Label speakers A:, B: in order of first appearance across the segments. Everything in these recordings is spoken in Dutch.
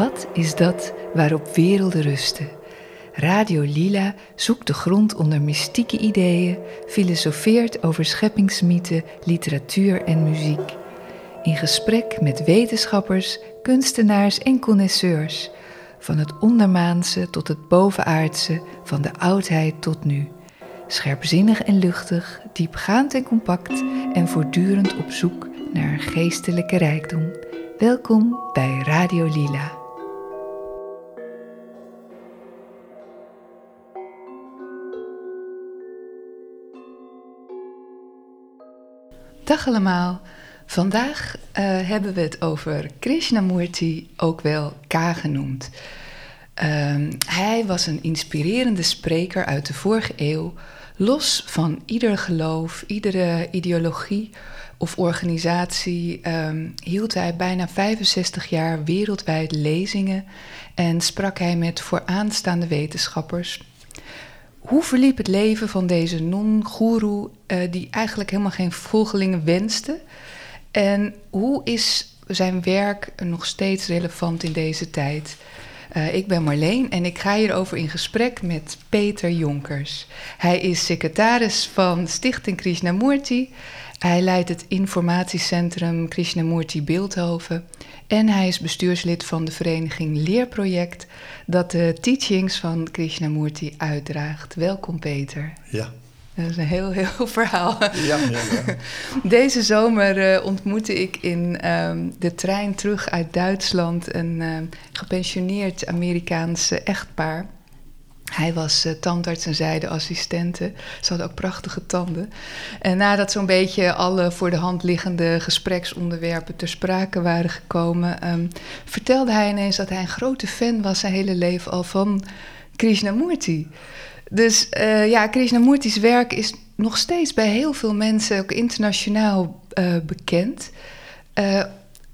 A: Wat is dat waarop werelden rusten? Radio Lila zoekt de grond onder mystieke ideeën, filosofeert over scheppingsmythen, literatuur en muziek. In gesprek met wetenschappers, kunstenaars en connoisseurs. Van het ondermaanse tot het bovenaardse, van de oudheid tot nu. Scherpzinnig en luchtig, diepgaand en compact en voortdurend op zoek naar geestelijke rijkdom. Welkom bij Radio Lila. Dag allemaal. Vandaag uh, hebben we het over Krishnamurti, ook wel K genoemd. Uh, hij was een inspirerende spreker uit de vorige eeuw, los van ieder geloof, iedere ideologie of organisatie, um, hield hij bijna 65 jaar wereldwijd lezingen en sprak hij met vooraanstaande wetenschappers. Hoe verliep het leven van deze non-guru, uh, die eigenlijk helemaal geen volgelingen wenste? En hoe is zijn werk nog steeds relevant in deze tijd? Uh, ik ben Marleen en ik ga hierover in gesprek met Peter Jonkers. Hij is secretaris van Stichting Krishnamurti. Hij leidt het informatiecentrum Krishnamurti Beeldhoven. En hij is bestuurslid van de vereniging Leerproject, dat de teachings van Krishnamurti uitdraagt. Welkom Peter.
B: Ja,
A: dat is een heel, heel verhaal.
B: Ja, ja, ja.
A: Deze zomer uh, ontmoette ik in um, de trein terug uit Duitsland een uh, gepensioneerd Amerikaanse echtpaar. Hij was uh, tandarts en zij de assistente. Ze hadden ook prachtige tanden. En nadat zo'n beetje alle voor de hand liggende gespreksonderwerpen ter sprake waren gekomen, um, vertelde hij ineens dat hij een grote fan was zijn hele leven al van Krishnamurti. Dus uh, ja, Krishnamurti's werk is nog steeds bij heel veel mensen, ook internationaal, uh, bekend.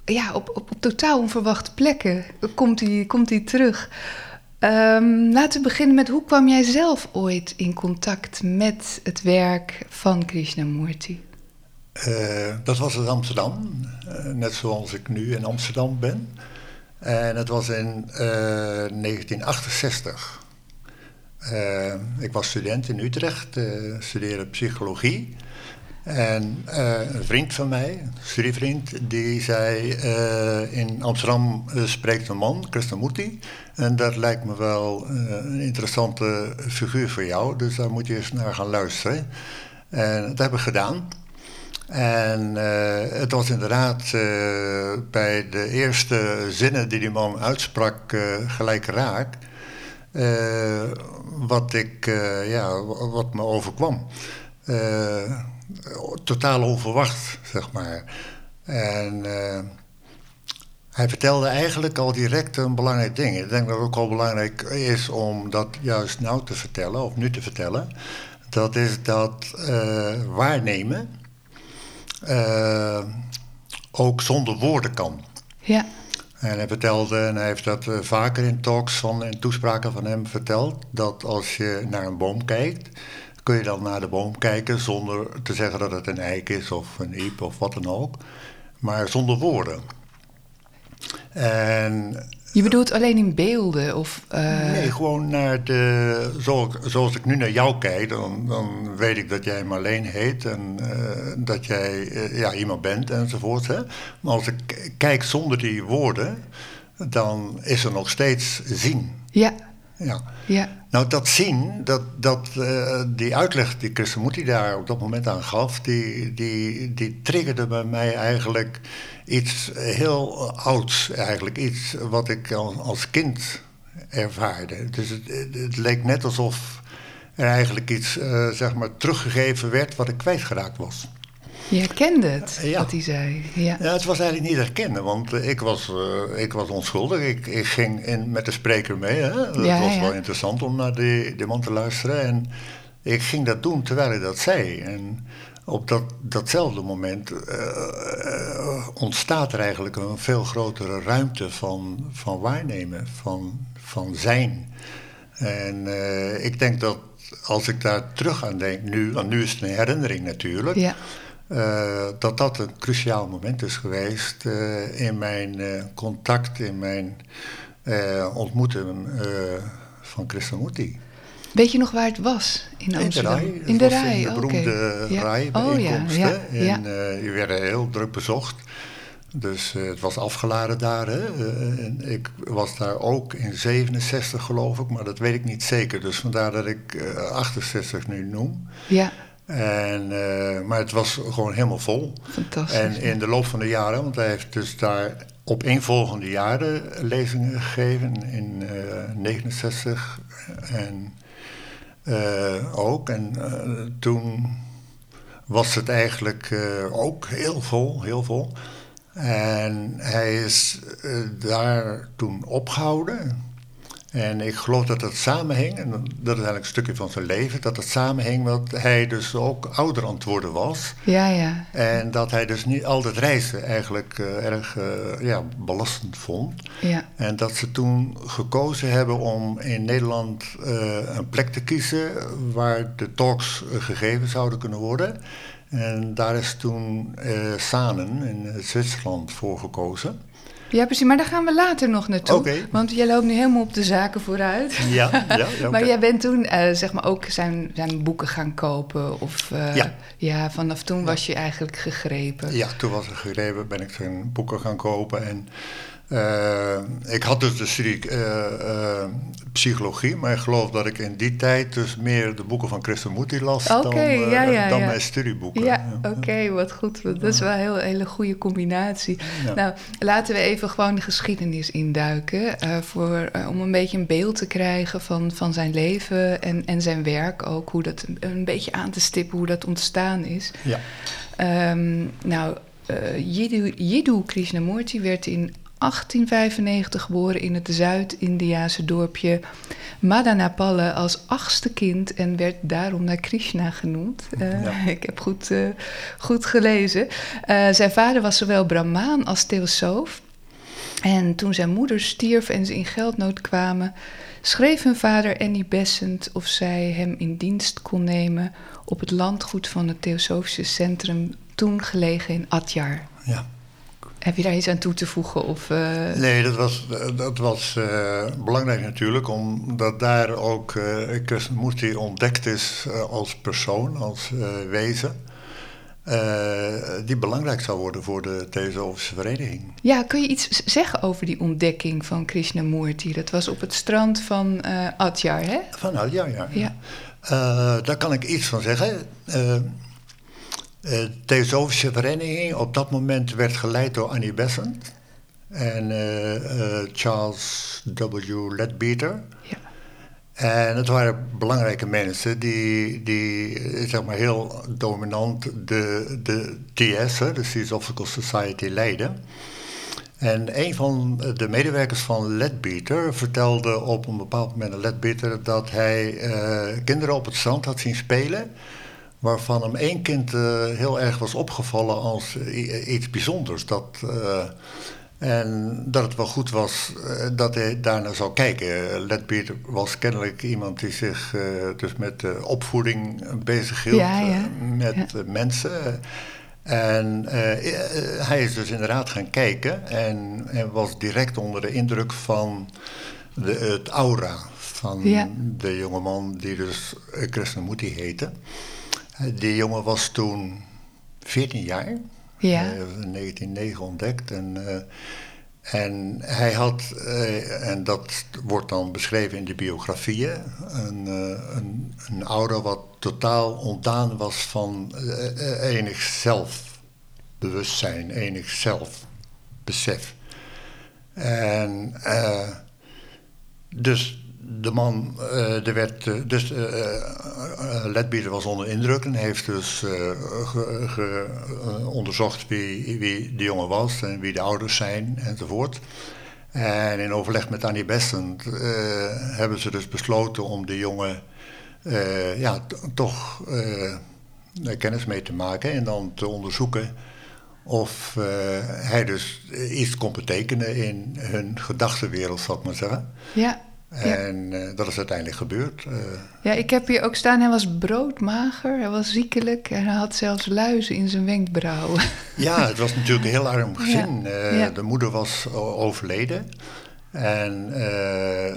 A: Ja, op, op, op, totaal onverwachte plekken komt hij, komt hij terug. Um, laten we beginnen met hoe kwam jij zelf ooit in contact met het werk van Krishnamurti?
B: dat was in Amsterdam, net zoals ik nu in Amsterdam ben. En het was in 1968. Uh, ik was student in Utrecht, uh, studeerde psychologie. En uh, een vriend van mij, een studievriend, die zei: In Amsterdam spreekt een man, Krishnamurti. En dat lijkt me wel een interessante figuur voor jou, dus daar moet je eens naar gaan luisteren. En dat heb ik gedaan. En het was inderdaad bij de eerste zinnen die die man uitsprak gelijk raak. Wat, ik, ja, wat me overkwam. Totaal onverwacht, zeg maar. En hij vertelde eigenlijk al direct een belangrijk ding. Ik denk dat het ook al belangrijk is om dat juist nou te vertellen, of nu te vertellen. Dat is dat waarnemen ook zonder woorden kan.
A: Ja.
B: En hij vertelde, en hij heeft dat vaker in talks van, en toespraken van hem verteld, dat als je naar een boom kijkt, kun je dan naar de boom kijken zonder te zeggen dat het een eik is of een iep of wat dan ook, maar zonder woorden. En
A: je bedoelt alleen in beelden? Of, uh...
B: Nee, gewoon naar de. Zo, zoals ik nu naar jou kijk, dan, dan weet ik dat jij Marleen heet en uh, dat jij uh, ja, iemand bent enzovoort. Hè? Maar als ik kijk zonder die woorden, dan is er nog steeds zien.
A: Ja.
B: Ja.
A: ja.
B: Nou, dat zien, dat, dat, die uitleg die Krishnamurti daar op dat moment aan gaf, die, die, die triggerde bij mij eigenlijk iets heel ouds eigenlijk. Iets wat ik als kind ervaarde. Dus het, het leek net alsof er eigenlijk iets uh, zeg maar teruggegeven werd wat ik kwijtgeraakt was.
A: Je herkende het, ja. wat hij zei. Ja.
B: ja, het was eigenlijk niet herkennen, want uh, ik, was, uh, ik was onschuldig. Ik, ik ging in, met de spreker mee. Hè? Dat
A: ja,
B: was wel interessant om naar die, die man te luisteren. En ik ging dat doen terwijl hij dat zei. En op dat, datzelfde moment uh, uh, ontstaat er eigenlijk een veel grotere ruimte van, van waarnemen, van, van zijn. En ik denk dat als ik daar terug aan denk, nu, want nu is het een herinnering natuurlijk,
A: ja.
B: Dat dat een cruciaal moment is geweest in mijn contact, in mijn ontmoeten van Krishnamurti.
A: Weet je nog waar het was in Amsterdam?
B: In de Rai. In de beroemde okay. Rai bijeenkomsten. Oh, ja, ja, En die werden heel druk bezocht. Dus het was afgeladen daar. Hè? En ik was daar ook in 67 geloof ik, maar dat weet ik niet zeker. Dus vandaar dat ik 68 nu noem.
A: Ja.
B: En, maar het was gewoon helemaal vol.
A: Fantastisch.
B: En in de loop van de jaren, want hij heeft dus daar op volgende jaren lezingen gegeven in 69 en uh, ook. En toen was het eigenlijk ook heel vol, heel vol. En hij is daar toen opgehouden. En ik geloof dat het samenhing, en dat is eigenlijk een stukje van zijn leven, dat het samenhing dat hij dus ook ouder aan het worden was.
A: Ja, ja.
B: En dat hij dus niet altijd reizen eigenlijk uh, erg uh, ja, belastend vond.
A: Ja.
B: En dat ze toen gekozen hebben om in Nederland uh, een plek te kiezen waar de talks gegeven zouden kunnen worden. En daar is toen Sanen in Zwitserland voor gekozen.
A: Ja, precies. Maar daar gaan we later nog naartoe. Want jij loopt nu helemaal op de zaken vooruit.
B: Ja, ja. ja
A: maar jij bent toen uh, zeg maar ook zijn, zijn boeken gaan kopen? Of, uh,
B: ja.
A: ja. vanaf toen was je eigenlijk gegrepen?
B: Ja, toen was ik gegrepen. Ben ik zijn boeken gaan kopen. En uh, ik had dus de studie uh, psychologie, maar ik geloof dat ik in die tijd dus meer de boeken van Krishnamurti las dan, ja, ja, dan mijn studieboeken.
A: Ja, oké, wat goed. Dat is wel een heel, hele goede combinatie. Nou, laten we even gewoon de geschiedenis induiken, voor, om een beetje een beeld te krijgen van, van zijn leven en, en zijn werk ook, hoe dat een, beetje aan te stippen, hoe dat ontstaan is.
B: Ja.
A: Um, nou, Jiddu, Jiddu Krishnamurti werd in 1895 geboren in het Zuid-Indiase dorpje Madanapalle als achtste kind en werd daarom naar Krishna genoemd. Uh, Ik heb goed, uh, goed gelezen. Uh, zijn vader was zowel Brahmaan als theosoof. En toen zijn moeder stierf en ze in geldnood kwamen, schreef hun vader Annie Bessent of zij hem in dienst kon nemen op het landgoed van het Theosofische Centrum, toen gelegen in Atjar.
B: Ja.
A: Heb je daar iets aan toe te voegen? Of, uh...
B: Nee, dat was, dat was uh, belangrijk natuurlijk, omdat daar ook uh, Krishnamurti ontdekt is als persoon, als wezen. die belangrijk zou worden voor de Theosofische Vereniging.
A: Ja, kun je iets zeggen over die ontdekking van Krishnamurti? Dat was op het strand van Adyar, hè?
B: Van Adyar, ja.
A: ja.
B: daar kan ik iets van zeggen. De Theosofische Vereniging op dat moment werd geleid door Annie Besant en uh, uh, Charles W. Ledbeater.
A: Ja.
B: En het waren belangrijke mensen die, die zeg maar heel dominant de, de TS, de Theosophical Society, leidden. En een van de medewerkers van Ledbeater vertelde op een bepaald moment aan Ledbeater dat hij uh, kinderen op het strand had zien spelen waarvan hem één kind uh, heel erg was opgevallen als iets bijzonders. Dat, uh, en dat het wel goed was uh, dat hij daarnaar zou kijken. Ledbeard was kennelijk iemand die zich dus met opvoeding bezig hield,
A: ja, ja.
B: met
A: ja.
B: mensen. En hij is dus inderdaad gaan kijken en, en, was direct onder de indruk van de, het aura van de jongeman die dus Krishnamurti heette. Die jongen was toen 14 jaar.
A: Ja.
B: Uh, in 1909 ontdekt. En, uh, en hij had, uh, en dat wordt dan beschreven in de biografieën, een, een, een ouder wat totaal ontdaan was van enig zelfbewustzijn, enig zelfbesef. En dus de man, er werd, uh, dus uh, was onder indruk en heeft dus ge, onderzocht wie, wie de jongen was en wie de ouders zijn enzovoort. En in overleg met Annie Bessent hebben ze dus besloten om de jongen ja, toch kennis mee te maken en dan te onderzoeken of hij dus iets kon betekenen in hun gedachtenwereld, zal ik maar zeggen.
A: Ja.
B: En uh, dat is uiteindelijk gebeurd. Uh,
A: ja, ik heb hier ook staan, hij was broodmager, hij was ziekelijk en hij had zelfs luizen in zijn wenkbrauwen.
B: Ja, het was natuurlijk een heel arm gezin. Ja. Ja. De moeder was overleden. En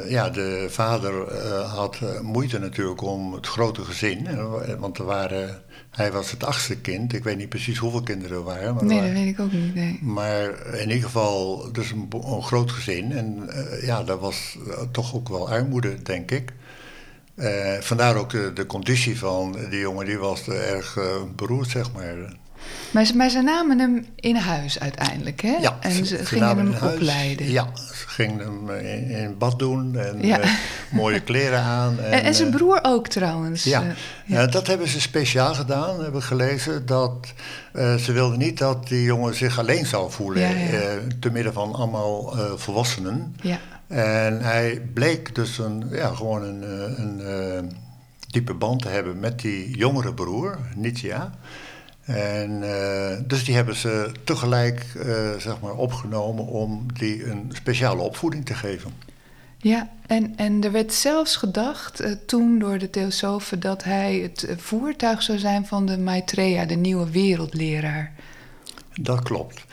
B: ja, de vader had moeite natuurlijk om het grote gezin. Want er waren hij was het achtste kind. Ik weet niet precies hoeveel kinderen er waren.
A: Maar nee, dat weet ik ook niet. Nee.
B: Maar in ieder geval, dus een, een groot gezin. En uh, ja, dat was toch ook wel armoede, denk ik. Uh, vandaar ook de, de, conditie van die jongen, die was erg uh, beroerd, zeg maar.
A: Maar ze, maar ze namen hem in huis uiteindelijk, hè?
B: Ja,
A: en ze, gingen hem opleiden.
B: Ja, ze gingen hem in, in bad doen en ja. uh, mooie kleren aan.
A: En, en, en, zijn broer ook trouwens.
B: Ja, uh, ja. dat hebben ze speciaal gedaan, hebben gelezen. Dat ze wilden niet dat die jongen zich alleen zou voelen, ja, te midden van allemaal volwassenen. Ja. En hij bleek dus een, ja, gewoon een, een diepe band te hebben met die jongere broer, Nitya. En uh, dus die hebben ze tegelijk uh, zeg maar opgenomen om die een speciale opvoeding te geven.
A: Ja, en, en er werd zelfs gedacht uh, toen door de theosofen dat hij het voertuig zou zijn van de Maitreya, de nieuwe wereldleraar.
B: Dat klopt.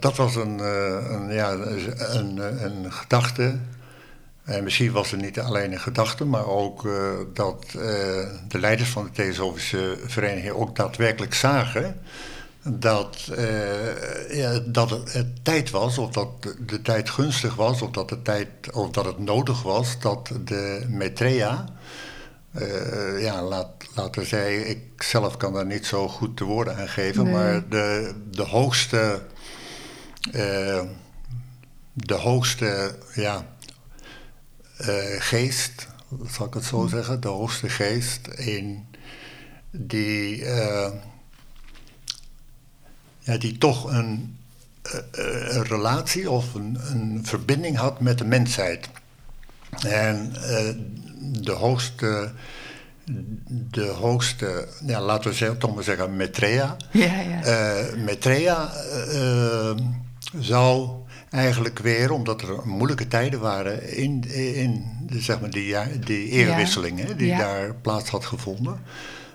B: dat was een, een, ja, een, een gedachte en misschien was het niet alleen een gedachte, maar ook uh, dat uh, de leiders van de Theosofische Vereniging ook daadwerkelijk zagen dat, uh, ja, dat het, tijd was, of dat de, tijd gunstig was, of dat, de tijd, of dat het nodig was dat de Maitreya, ja, laat, laten zij, ik zelf kan daar niet zo goed de woorden aan geven, nee. maar de, de hoogste, de hoogste, ja geest, zal ik het zo zeggen, de hoogste geest in die, uh, ja, die toch een, uh, een relatie of een, een, verbinding had met de mensheid. En de hoogste, de hoogste, ja, laten we zeggen, toch maar zeggen, Maitreya.
A: Ja, ja.
B: Maitreya zou eigenlijk weer, omdat er moeilijke tijden waren in, in zeg maar die, die eerwisseling ja. hè, die ja. daar plaats had gevonden,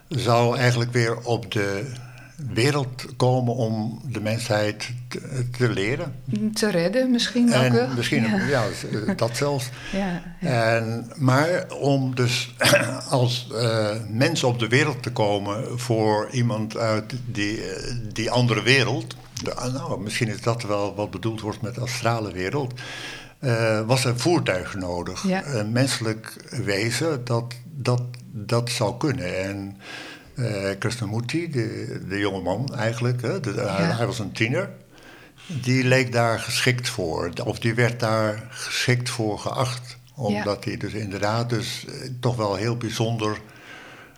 B: zou eigenlijk weer op de wereld komen om de mensheid te, te leren.
A: Te redden misschien en ook.
B: Misschien, ja. ja. dat zelfs. Ja, En, maar om dus als uh, mens op de wereld te komen voor iemand uit die, die andere wereld Ah, nou, misschien is dat wel wat bedoeld wordt met de astrale wereld. Uh, was een voertuig nodig. Een menselijk wezen dat dat, dat zou kunnen. En uh, Krishnamurti, de, de jonge man eigenlijk, hè, de, ja. hij was een tiener. Die leek daar geschikt voor. Of die werd daar geschikt voor geacht. Omdat ja. hij dus inderdaad dus, uh, toch wel heel bijzonder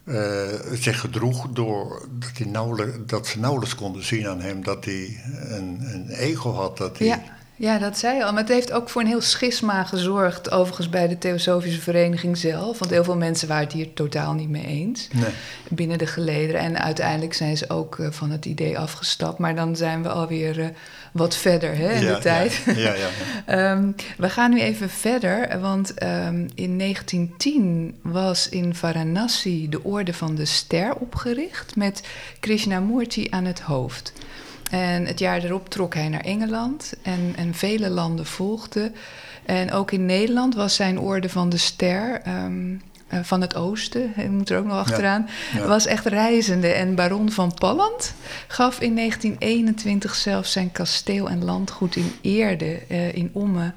B: uh, zich gedroeg door dat, hij nauwelijks, dat ze nauwelijks konden zien aan hem dat hij een, een ego had. Dat hij.
A: Ja, dat zei je al. Maar het heeft ook voor een heel schisma gezorgd, overigens bij de Theosofische Vereniging zelf. Want heel veel mensen waren het hier totaal niet mee eens
B: nee.
A: binnen de gelederen. En uiteindelijk zijn ze ook uh, van het idee afgestapt. Maar dan zijn we alweer uh, wat verder hè, in
B: ja,
A: de tijd.
B: Ja, ja, ja
A: um, we gaan nu even verder, want um, in 1910 was in Varanasi de Orde van de Ster opgericht met Krishnamurti aan het hoofd. En het jaar erop trok hij naar Engeland en, en vele landen volgden. En ook in Nederland was zijn orde van de ster um, uh, van het oosten, hij moet er ook nog achteraan, ja, ja. was echt reizende. En baron van Palland gaf in 1921 zelfs zijn kasteel en landgoed in Eerde, uh, in Omme,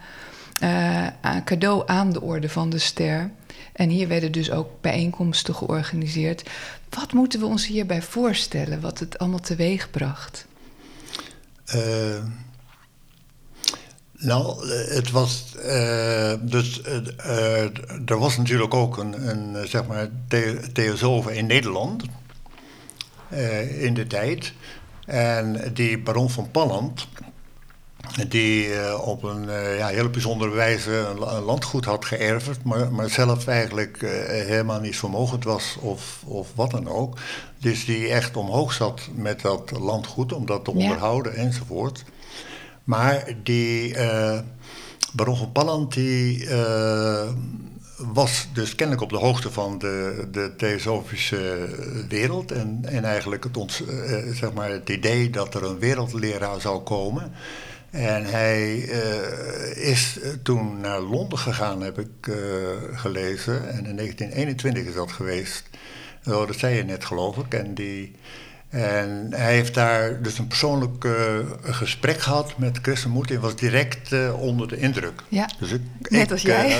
A: uh, cadeau aan de orde van de ster. En hier werden dus ook bijeenkomsten georganiseerd. Wat moeten we ons hierbij voorstellen, wat het allemaal teweeg bracht?
B: Uh, nou, het was. Uh, dus. Uh, er was natuurlijk ook een, een zeg maar, the theosoof in Nederland. in de tijd. En die baron van Palland. Die op een ja, hele bijzondere wijze een, een, landgoed had geërfd. Maar, maar zelf eigenlijk helemaal niet vermogend was of, of wat dan ook. Dus die echt omhoog zat met dat landgoed om dat te onderhouden ja. enzovoort. Maar die uh, Baron van Palland die, was dus kennelijk op de hoogte van de, de theosofische wereld. En, en eigenlijk het, ons, zeg maar het idee dat er een wereldleraar zou komen. En hij is toen naar Londen gegaan, heb ik gelezen. En in 1921 is dat geweest. Oh, dat zei je net, geloof ik. En, die, en hij heeft daar dus een persoonlijk uh, gesprek gehad met Krishnamurti en was direct onder de indruk.
A: Ja,
B: dus ik,
A: net
B: ik,
A: als jij.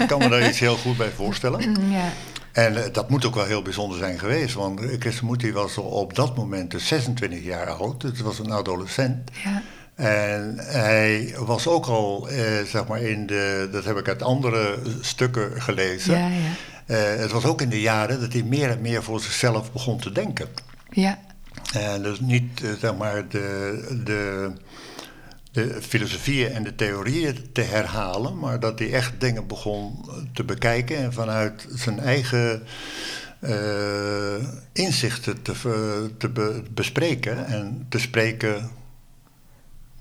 B: Ik kan me daar iets heel goed bij voorstellen.
A: Ja.
B: En dat moet ook wel heel bijzonder zijn geweest, want Krishnamurti was op dat moment dus 26 jaar oud, dus was een adolescent.
A: Ja.
B: En hij was ook al, zeg maar, in de, dat heb ik uit andere stukken gelezen.
A: Ja, ja.
B: Uh, het was ook in de jaren dat hij meer en meer voor zichzelf begon te denken.
A: Ja.
B: En dus niet uh, zeg maar de, de, de filosofieën en de theorieën te herhalen, maar dat hij echt dingen begon te bekijken en vanuit zijn eigen uh, inzichten te, te be, bespreken en te spreken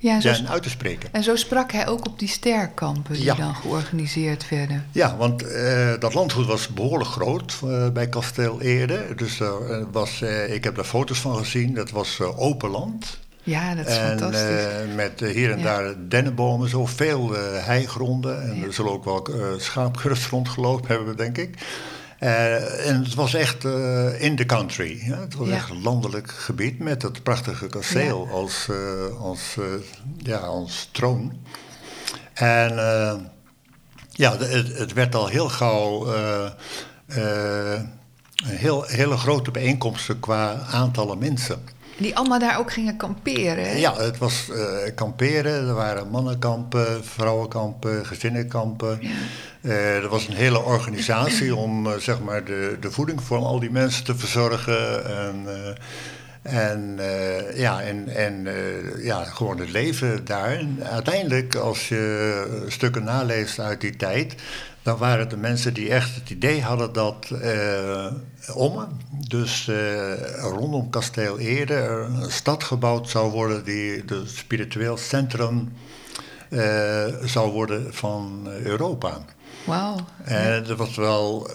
A: ja,
B: en uit te spreken.
A: En zo sprak hij ook op die sterkampen die
B: Ja.
A: dan georganiseerd werden.
B: Ja, want eh, dat landgoed was behoorlijk groot eh, bij Kasteel Eerde. Dus er was, eh, ik heb daar foto's van gezien. Dat was open land.
A: Ja, dat is
B: en
A: fantastisch.
B: met hier en
A: Ja.
B: daar dennenbomen, zo veel heigronden. En
A: Ja.
B: er zullen ook wel schaapkuddes rondgelopen hebben, denk ik. Eh, en het was echt eh, in the country. Ja? Het was
A: Ja.
B: echt een landelijk gebied met dat prachtige kasteel als, eh, als, ja, als troon. En ja, het, het werd al heel gauw een heel, hele grote bijeenkomsten qua aantallen mensen.
A: Die allemaal daar ook gingen kamperen. hè?
B: Ja, het was eh, kamperen. Er waren mannenkampen, vrouwenkampen, gezinnenkampen. Eh, er was een hele organisatie om eh, zeg maar de, de voeding voor al die mensen te verzorgen. En, en, ja, en, en ja, gewoon het leven daar. En uiteindelijk, als je stukken naleest uit die tijd, dan waren het de mensen die echt het idee hadden dat eh Ommen, dus eh, rondom Kasteel Eerde, er een stad gebouwd zou worden die het spiritueel centrum eh, zou worden van Europa.
A: Wauw.
B: En dat was wel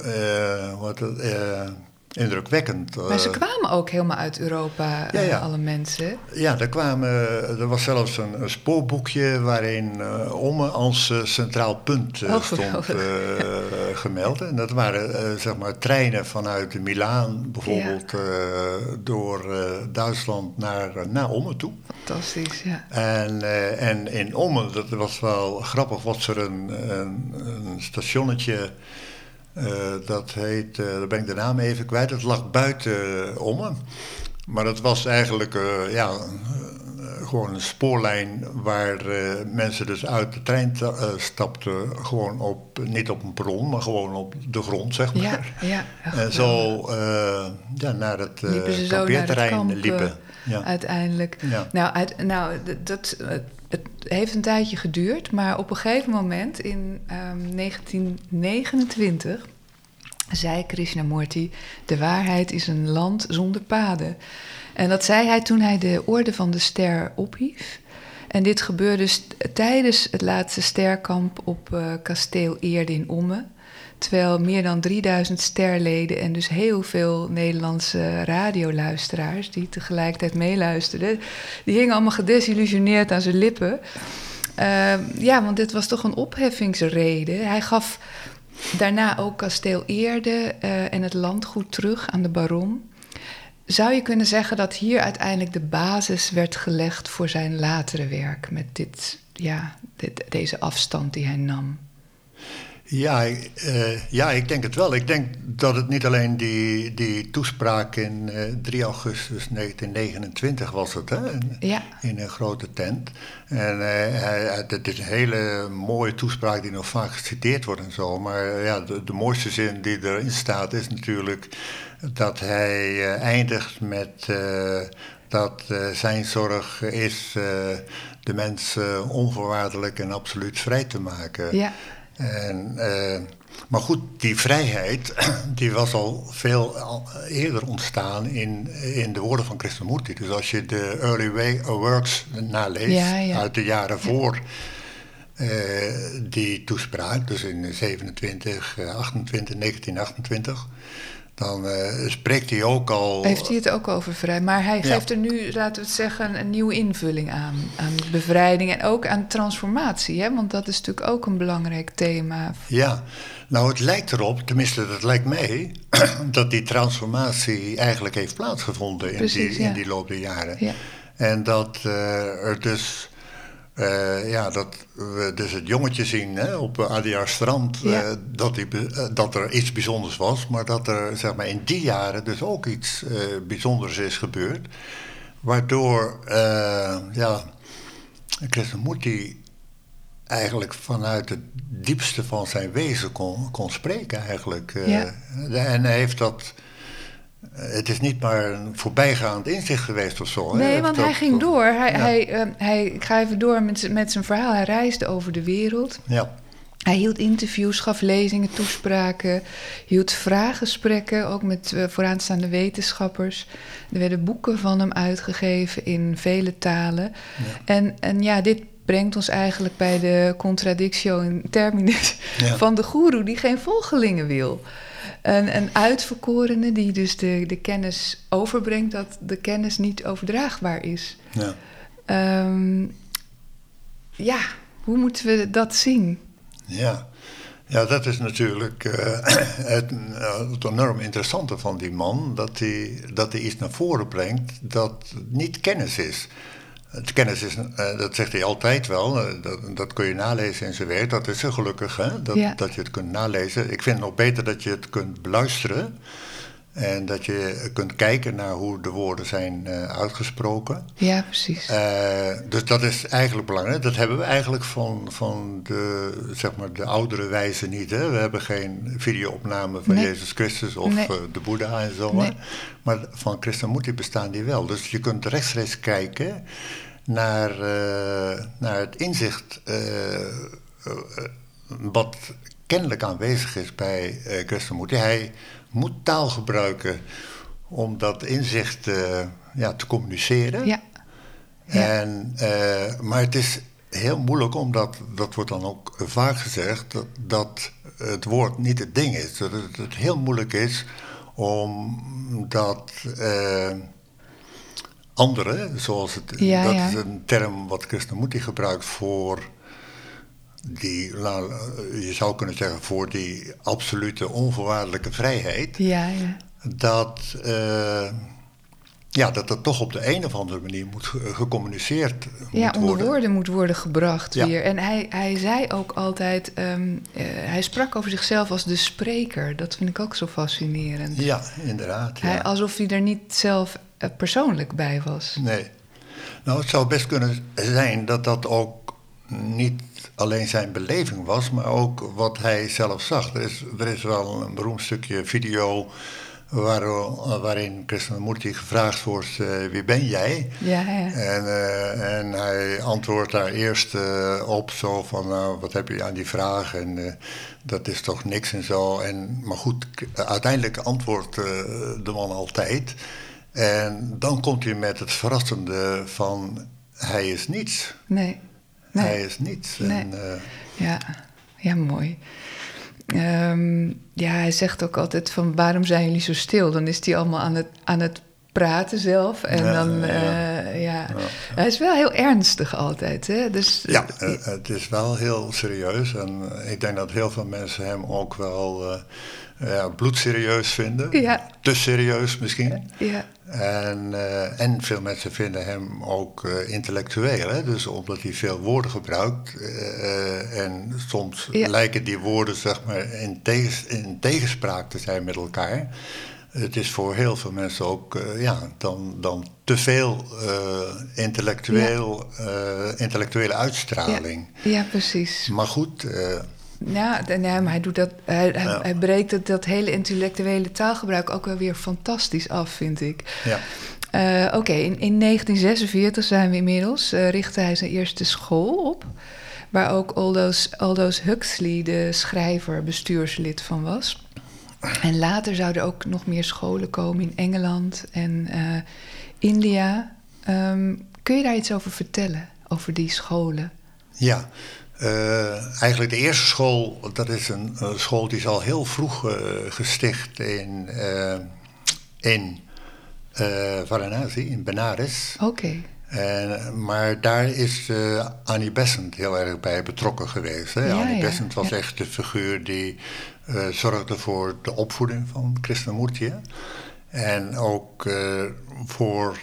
B: wat, eh, indrukwekkend.
A: Maar ze
B: Eh,
A: kwamen ook helemaal uit Europa,
B: Ja,
A: eh,
B: ja.
A: alle mensen.
B: Ja, er, kwamen, er was zelfs een, een spoorboekje waarin eh Ommen als eh, centraal punt eh,
A: Oh,
B: stond eh, gemeld. En dat waren eh, zeg maar treinen vanuit Milaan bijvoorbeeld eh, door eh, Duitsland naar, naar Ommen toe.
A: Fantastisch, ja.
B: En, eh, en in Ommen, dat was wel grappig, was er een, een, een stationnetje. Eh, dat heet, eh, daar ben ik de naam even kwijt. Dat lag buiten eh, Ommen. Maar dat was eigenlijk ja, gewoon een spoorlijn waar mensen dus uit de trein ta- stapten. Gewoon op, niet op een perron, maar gewoon op de grond, zeg maar.
A: Ja, ja.
B: En zo ja, naar het
A: het
B: kampeerterrein
A: kamp,
B: liepen. Ja.
A: Uiteindelijk.
B: Ja.
A: Nou, uit, nou dat, het heeft een tijdje geduurd, maar op een gegeven moment in ehm, 1929 zei Krishnamurti: De waarheid is een land zonder paden. En dat zei hij toen hij de Orde van de Ster ophief. En dit gebeurde tijdens het laatste sterkamp op eh, kasteel Eerde in Ommen. Terwijl meer dan 3000 sterleden en dus heel veel Nederlandse radioluisteraars die tegelijkertijd meeluisterden, die hingen allemaal gedesillusioneerd aan zijn lippen. Ehm, ja, want dit was toch een opheffingsreden. Hij gaf daarna ook kasteel Eerde eh, en het landgoed terug aan de baron. Zou je kunnen zeggen dat hier uiteindelijk de basis werd gelegd voor zijn latere werk met dit, ja, dit, deze afstand die hij nam?
B: Ja, ik- eh, ja, ik denk het wel. Ik denk dat het niet alleen die, die toespraak in eh, 3 augustus 1929 was het, hè? In,
A: Ja.
B: in een grote tent. En eh, het is een hele mooie toespraak die nog vaak geciteerd wordt en zo. Maar ja, de, de mooiste zin die erin staat is natuurlijk dat hij eindigt met dat zijn zorg is de mens eh, onvoorwaardelijk en absoluut vrij te maken.
A: Ja.
B: En, eh, maar goed, die vrijheid die was al veel al eerder ontstaan in, in de woorden van Krishnamurti. Dus als je de Early Way Works naleest
A: Ja, ja.
B: uit de jaren voor die toespraak, dus in 27, 28, 1928 dan uh, spreekt hij ook al.
A: Heeft hij het ook over vrij? Maar hij geeft er nu, laten we het zeggen, een nieuwe invulling aan. Aan bevrijding en ook aan transformatie. Hè? Want dat is natuurlijk ook een belangrijk thema.
B: Ja, nou het lijkt erop, tenminste dat lijkt mij, dat die transformatie eigenlijk heeft plaatsgevonden in, die, in die loop der jaren. Ja. En dat uh, er dus uh, ja, dat we dus het jongetje zien hè, op ADR Strand, uh, dat, die, uh, dat er iets bijzonders was, maar dat er zeg maar, in die jaren dus ook iets bijzonders is gebeurd. Waardoor ja, Krishnamurti eigenlijk vanuit het diepste van zijn wezen kon, kon spreken eigenlijk. Ja. En hij heeft dat het is niet maar een voorbijgaand inzicht geweest of zo.
A: Nee, want hij ging door. Hij, hij, uh, hij, ik ga even door met, met zijn verhaal. Hij reisde over de wereld. Ja. Hij hield interviews, gaf lezingen, toespraken, hield vraaggesprekken, ook met uh, vooraanstaande wetenschappers. Er werden boeken van hem uitgegeven in vele talen. Ja. En, en ja, dit brengt ons eigenlijk bij de contradictio in terminis ja. van de goeroe die geen volgelingen wil. Een, een uitverkorene die dus de, de kennis overbrengt dat de kennis niet overdraagbaar is. Ja. Um, ja, hoe moeten we dat zien?
B: Ja, ja dat is natuurlijk uh, het, uh, het enorm interessante van die man. Dat hij, dat hij iets naar voren brengt dat niet kennis is. Het kennis is, uh, dat zegt hij altijd wel, uh, dat, dat, kun je nalezen in zijn werk. Dat is zo gelukkig, hè? Dat, ja. dat je het kunt nalezen. Ik vind het nog beter dat je het kunt beluisteren. En dat je kunt kijken naar hoe de woorden zijn uh, uitgesproken.
A: Ja, precies.
B: dus dat is eigenlijk belangrijk. Dat hebben we eigenlijk van, van de, zeg maar de oudere wijze niet. Hè? We hebben geen videoopname van nee. Jezus Christus of nee. de Boeddha en zo. Nee. Maar van Krishnamurti bestaan die wel. Dus je kunt rechtstreeks kijken naar, naar het inzicht wat kennelijk aanwezig is bij uh, Krishnamurti. Hij moet taal gebruiken om dat inzicht ja, te communiceren. Ja. ja. En, maar het is heel moeilijk, omdat, dat wordt dan ook vaak gezegd, dat, dat het woord niet het ding is. Dat het, het heel moeilijk is omdat uh, anderen, zoals het, ja, dat ja. is een term wat Krishnamurti gebruikt voor die, je zou kunnen zeggen, voor die absolute onvoorwaardelijke vrijheid. Ja, ja. Dat, uh, ja, dat dat toch op de een of andere manier moet gecommuniceerd
A: ja, moet onder woorden moet worden gebracht ja. weer. En hij, hij zei ook altijd, um, uh, hij sprak over zichzelf als de spreker. Dat vind ik ook zo fascinerend.
B: Ja, inderdaad.
A: Hij, alsof hij er niet zelf uh, persoonlijk bij was.
B: Nee. Nou, het zou best kunnen zijn dat dat ook niet alleen zijn beleving was, maar ook wat hij zelf zag. Er is, er is wel een beroemd stukje video waar, waarin Krishnamurti gevraagd wordt: uh, wie ben jij? Ja, ja. En, uh, en hij antwoordt daar eerst uh, op zo van: nou, wat heb je aan die vraag? En dat is toch niks en zo. En, maar goed, uiteindelijk antwoordt de man altijd. En dan komt hij met het verrassende van: hij is niets. Nee. Nee. Hij is niets. Nee. En,
A: ja. ja, mooi. Um, ja, hij zegt ook altijd van waarom zijn jullie zo stil? Dan is hij allemaal aan het, aan het praten zelf. En ja, dan, ja. Uh, ja. Hij is wel heel ernstig altijd. Hè? Dus,
B: ja, het is wel heel serieus. En ik denk dat heel veel mensen hem ook wel uh, ja, bloedserieus vinden. Ja. Te serieus misschien. Ja. En, uh, en veel mensen vinden hem ook uh, intellectueel. Hè? Dus omdat hij veel woorden gebruikt. Uh, en soms ja. lijken die woorden zeg maar, in, tegens, in tegenspraak te zijn met elkaar. Het is voor heel veel mensen ook ja, dan, dan te veel intellectueel, ja. intellectuele uitstraling.
A: Ja, ja precies.
B: Maar goed
A: ja, ja, maar hij, doet dat, hij, ja. hij breekt dat, dat hele intellectuele taalgebruik ook wel weer fantastisch af, vind ik. Ja. Oké, okay, in, in 1946 zijn we inmiddels, richtte hij zijn eerste school op. Waar ook Aldous, Aldous Huxley, de schrijver, bestuurslid van was. En later zouden ook nog meer scholen komen in Engeland en uh, India. Um, kun je daar iets over vertellen, over die scholen?
B: Ja, Uh, eigenlijk de eerste school, dat is een, een school die is al heel vroeg uh, gesticht in, in Varanasi, in Benares.
A: Oké.
B: En, maar daar is uh, Annie Besant heel erg bij betrokken geweest. Hè?
A: Ja,
B: Annie
A: ja,
B: Besant was
A: ja.
B: echt de figuur die zorgde voor de opvoeding van Krishnamurti. En ook uh, voor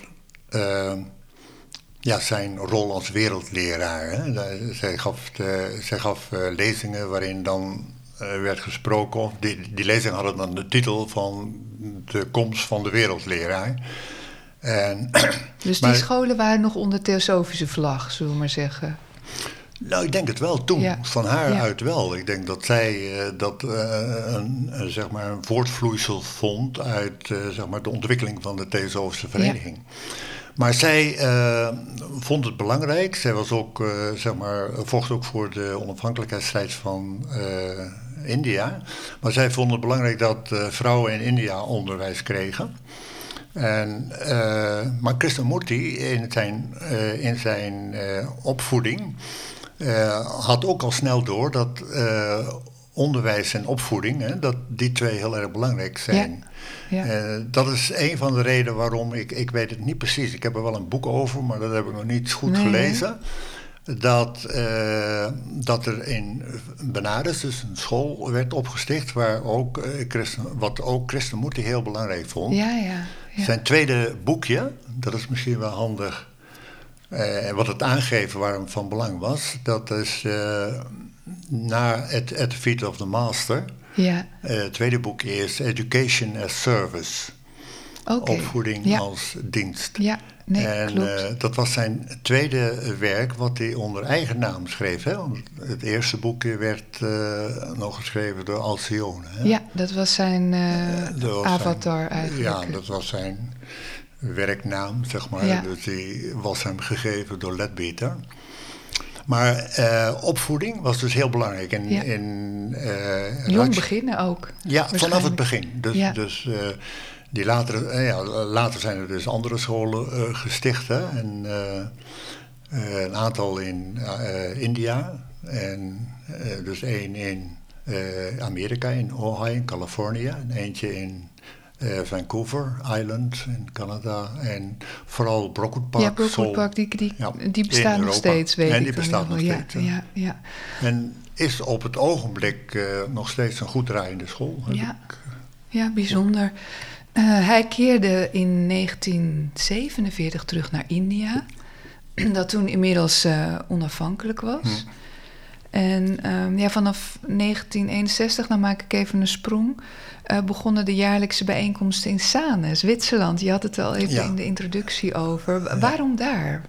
B: ja, zijn rol als wereldleraar. Hè? Zij gaf, de, zij gaf lezingen waarin dan werd gesproken. Die, die lezingen hadden dan de titel van de komst van de wereldleraar. En,
A: dus die maar, scholen waren nog onder theosofische vlag, zullen we maar zeggen?
B: Nou, ik denk het wel toen.
A: Ja.
B: Van haar
A: Ja.
B: uit wel. Ik denk dat zij uh, dat uh, een, uh, zeg maar een voortvloeisel vond uit zeg maar de ontwikkeling van de Theosofische Vereniging. Maar zij vond het belangrijk. Zij was ook, zeg maar, vocht ook voor de onafhankelijkheidsstrijd van India. Maar zij vond het belangrijk dat vrouwen in India onderwijs kregen. En, maar Krishnamurti in zijn, in zijn opvoeding had ook al snel door dat onderwijs en opvoeding, hè, dat die twee heel erg belangrijk zijn.
A: Ja. Ja.
B: dat is een van de redenen waarom ik, ik weet het niet precies, ik heb er wel een boek over, maar dat heb ik nog niet goed
A: Nee,
B: gelezen. Dat, dat er in Benares dus een school werd opgesticht waar ook, Christen, wat ook Krishnamurti heel belangrijk vond.
A: Ja, ja. Ja.
B: Zijn tweede boekje, dat is misschien wel handig, eh, wat het aangeven waarom van belang was, dat is uh, na At, At the Feet of the Master.
A: Ja.
B: Uh, het tweede boekje is Education as Service.
A: Okay.
B: Opvoeding
A: ja.
B: als dienst.
A: Ja, nee,
B: en
A: klopt.
B: dat was zijn tweede werk wat hij onder eigen naam schreef. Hè? Het eerste boekje werd nog geschreven door Alcione. Hè?
A: Ja, dat was zijn
B: was
A: avatar
B: zijn,
A: eigenlijk.
B: Ja, dat was zijn werknaam, zeg maar.
A: Ja.
B: Dus die was hem gegeven door Ledbeater. Maar uh, opvoeding was dus heel belangrijk. In,
A: Ja.
B: in, uh,
A: Jong beginnen ook.
B: Ja, vanaf het begin. Dus,
A: Ja.
B: dus uh, die later, eh, ja, later zijn er dus andere scholen eh, gesticht. Hè? En, eh, een aantal in eh, India. En eh, dus één in eh, Amerika, in Ohio, in Californië. En eentje in eh, Vancouver Island in Canada. En vooral Brockwood Park.
A: ja, Brockwood. Park, die, die,
B: Ja,
A: die bestaan nog steeds, weet
B: En
A: ik
B: die
A: dan
B: bestaan
A: wel.
B: nog
A: ja,
B: steeds, ja.
A: Ja, ja,
B: En is op het ogenblik eh, nog steeds een goed draaiende school.
A: Ja.
B: ik,
A: ja, bijzonder. Eh, hij keerde in 1947 terug naar India, dat toen inmiddels eh, onafhankelijk was.
B: Hm.
A: En ehm, ja, vanaf 1961, dan maak ik even een sprong, eh, begonnen de jaarlijkse bijeenkomsten in Sane, Zwitserland. Je had het al even
B: Ja.
A: in de introductie over. Wa- Waarom daar?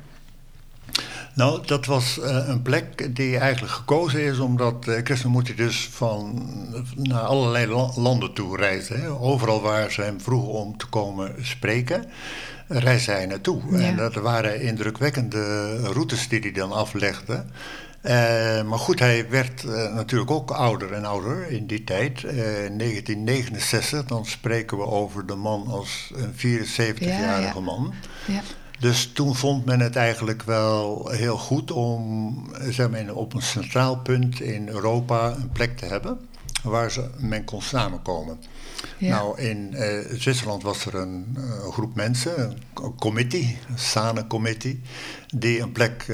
B: Nou, dat was eh, een plek die eigenlijk gekozen is omdat uh, Krishnamurti dus van naar allerlei la- landen toe reisde. Hè. Overal waar ze hem vroegen om te komen spreken, reisde hij naartoe.
A: Ja.
B: En dat waren indrukwekkende routes die hij dan aflegde. Eh, maar goed, hij werd eh, natuurlijk ook ouder en ouder in die tijd. Eh, in 1969, dan spreken we over de man als een 74-jarige
A: Ja, ja.
B: man.
A: Ja,
B: Dus toen vond men het eigenlijk wel heel goed om zeg maar, op een centraal punt in Europa een plek te hebben waar ze, men kon samenkomen.
A: ja.
B: Nou, in Zwitserland was er een, groep mensen, een co- committee, een Sane-committee, die een plek